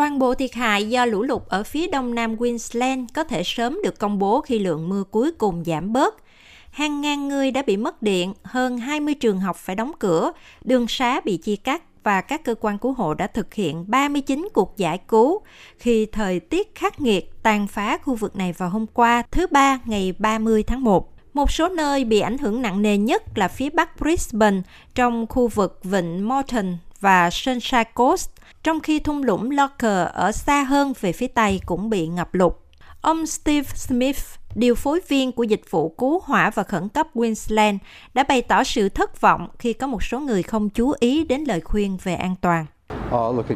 Toàn bộ thiệt hại do lũ lụt ở phía đông nam Queensland có thể sớm được công bố khi lượng mưa cuối cùng giảm bớt. Hàng ngàn người đã bị mất điện, hơn 20 trường học phải đóng cửa, đường xá bị chia cắt và các cơ quan cứu hộ đã thực hiện 39 cuộc giải cứu khi thời tiết khắc nghiệt tàn phá khu vực này vào hôm qua, thứ Ba ngày 30 tháng 1. Một số nơi bị ảnh hưởng nặng nề nhất là phía bắc Brisbane, trong khu vực vịnh Morton và Sunshine Coast, trong khi thung lũng Locker ở xa hơn về phía Tây cũng bị ngập lụt. Ông Steve Smith, điều phối viên của dịch vụ cứu hỏa và khẩn cấp Queensland, đã bày tỏ sự thất vọng khi có một số người không chú ý đến lời khuyên về an toàn. Oh,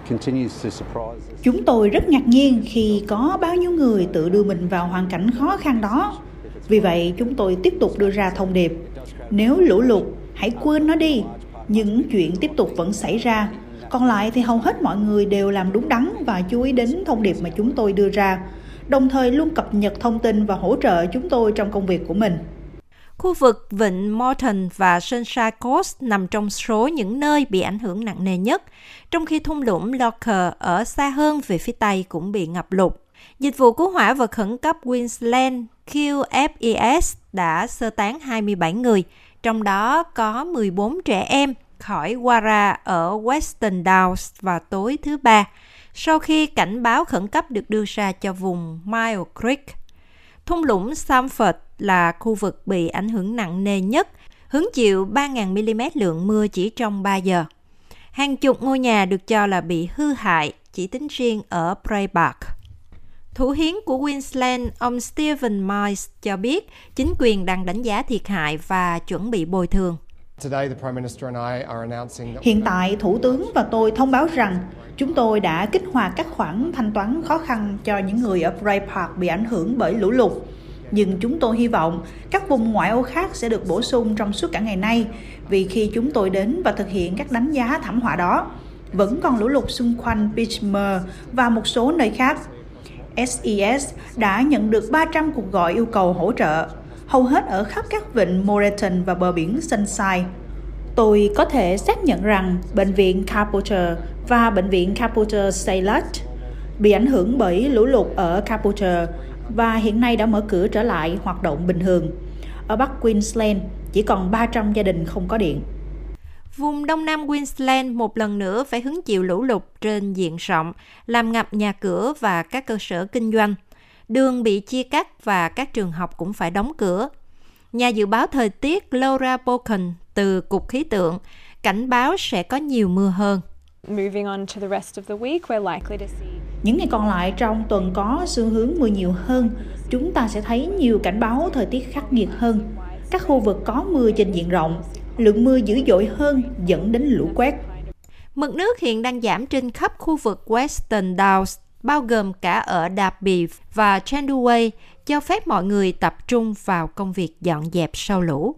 Chúng tôi rất ngạc nhiên khi có bao nhiêu người tự đưa mình vào hoàn cảnh khó khăn đó. Vì vậy, chúng tôi tiếp tục đưa ra thông điệp. Nếu lũ lụt, hãy quên nó đi. Những chuyện tiếp tục vẫn xảy ra. Còn lại thì hầu hết mọi người đều làm đúng đắn và chú ý đến thông điệp mà chúng tôi đưa ra đồng thời luôn cập nhật thông tin và hỗ trợ chúng tôi trong công việc của mình. Khu vực Vịnh Morton và Sunshine Coast nằm trong số những nơi bị ảnh hưởng nặng nề nhất, trong khi thung lũng Locker ở xa hơn về phía Tây cũng bị ngập lụt. Dịch vụ cứu hỏa và khẩn cấp Queensland QFES đã sơ tán 27 người, trong đó có 14 trẻ em khỏi Wara ở Western Downs vào tối thứ Ba, sau khi cảnh báo khẩn cấp được đưa ra cho vùng Mile Creek. Thung lũng Samford là khu vực bị ảnh hưởng nặng nề nhất, hứng chịu 3.000 mm lượng mưa chỉ trong 3 giờ. Hàng chục ngôi nhà được cho là bị hư hại, chỉ tính riêng ở Bray Park. Thủ hiến của Queensland, ông Stephen Miles cho biết chính quyền đang đánh giá thiệt hại và chuẩn bị bồi thường. Hiện tại, Thủ tướng và tôi thông báo rằng chúng tôi đã kích hoạt các khoản thanh toán khó khăn cho những người ở Bray Park bị ảnh hưởng bởi lũ lụt. Nhưng chúng tôi hy vọng các vùng ngoại ô khác sẽ được bổ sung trong suốt cả ngày nay vì khi chúng tôi đến và thực hiện các đánh giá thảm họa đó, vẫn còn lũ lụt xung quanh Beechmer và một số nơi khác. SES đã nhận được 300 cuộc gọi yêu cầu hỗ trợ hầu hết ở khắp các vịnh Moreton và bờ biển Sunshine. Tôi có thể xác nhận rằng bệnh viện Carpenter và bệnh viện Carpenter Saylet bị ảnh hưởng bởi lũ lụt ở Carpenter và hiện nay đã mở cửa trở lại hoạt động bình thường. Ở Bắc Queensland, chỉ còn 300 gia đình không có điện. Vùng Đông Nam Queensland một lần nữa phải hứng chịu lũ lụt trên diện rộng, làm ngập nhà cửa và các cơ sở kinh doanh đường bị chia cắt và các trường học cũng phải đóng cửa. Nhà dự báo thời tiết Laura Boken từ Cục Khí tượng cảnh báo sẽ có nhiều mưa hơn. Những ngày còn lại trong tuần có xu hướng mưa nhiều hơn. Chúng ta sẽ thấy nhiều cảnh báo thời tiết khắc nghiệt hơn. Các khu vực có mưa trên diện rộng, lượng mưa dữ dội hơn dẫn đến lũ quét. Mực nước hiện đang giảm trên khắp khu vực Western Downs bao gồm cả ở Derby và Chanduway, cho phép mọi người tập trung vào công việc dọn dẹp sau lũ.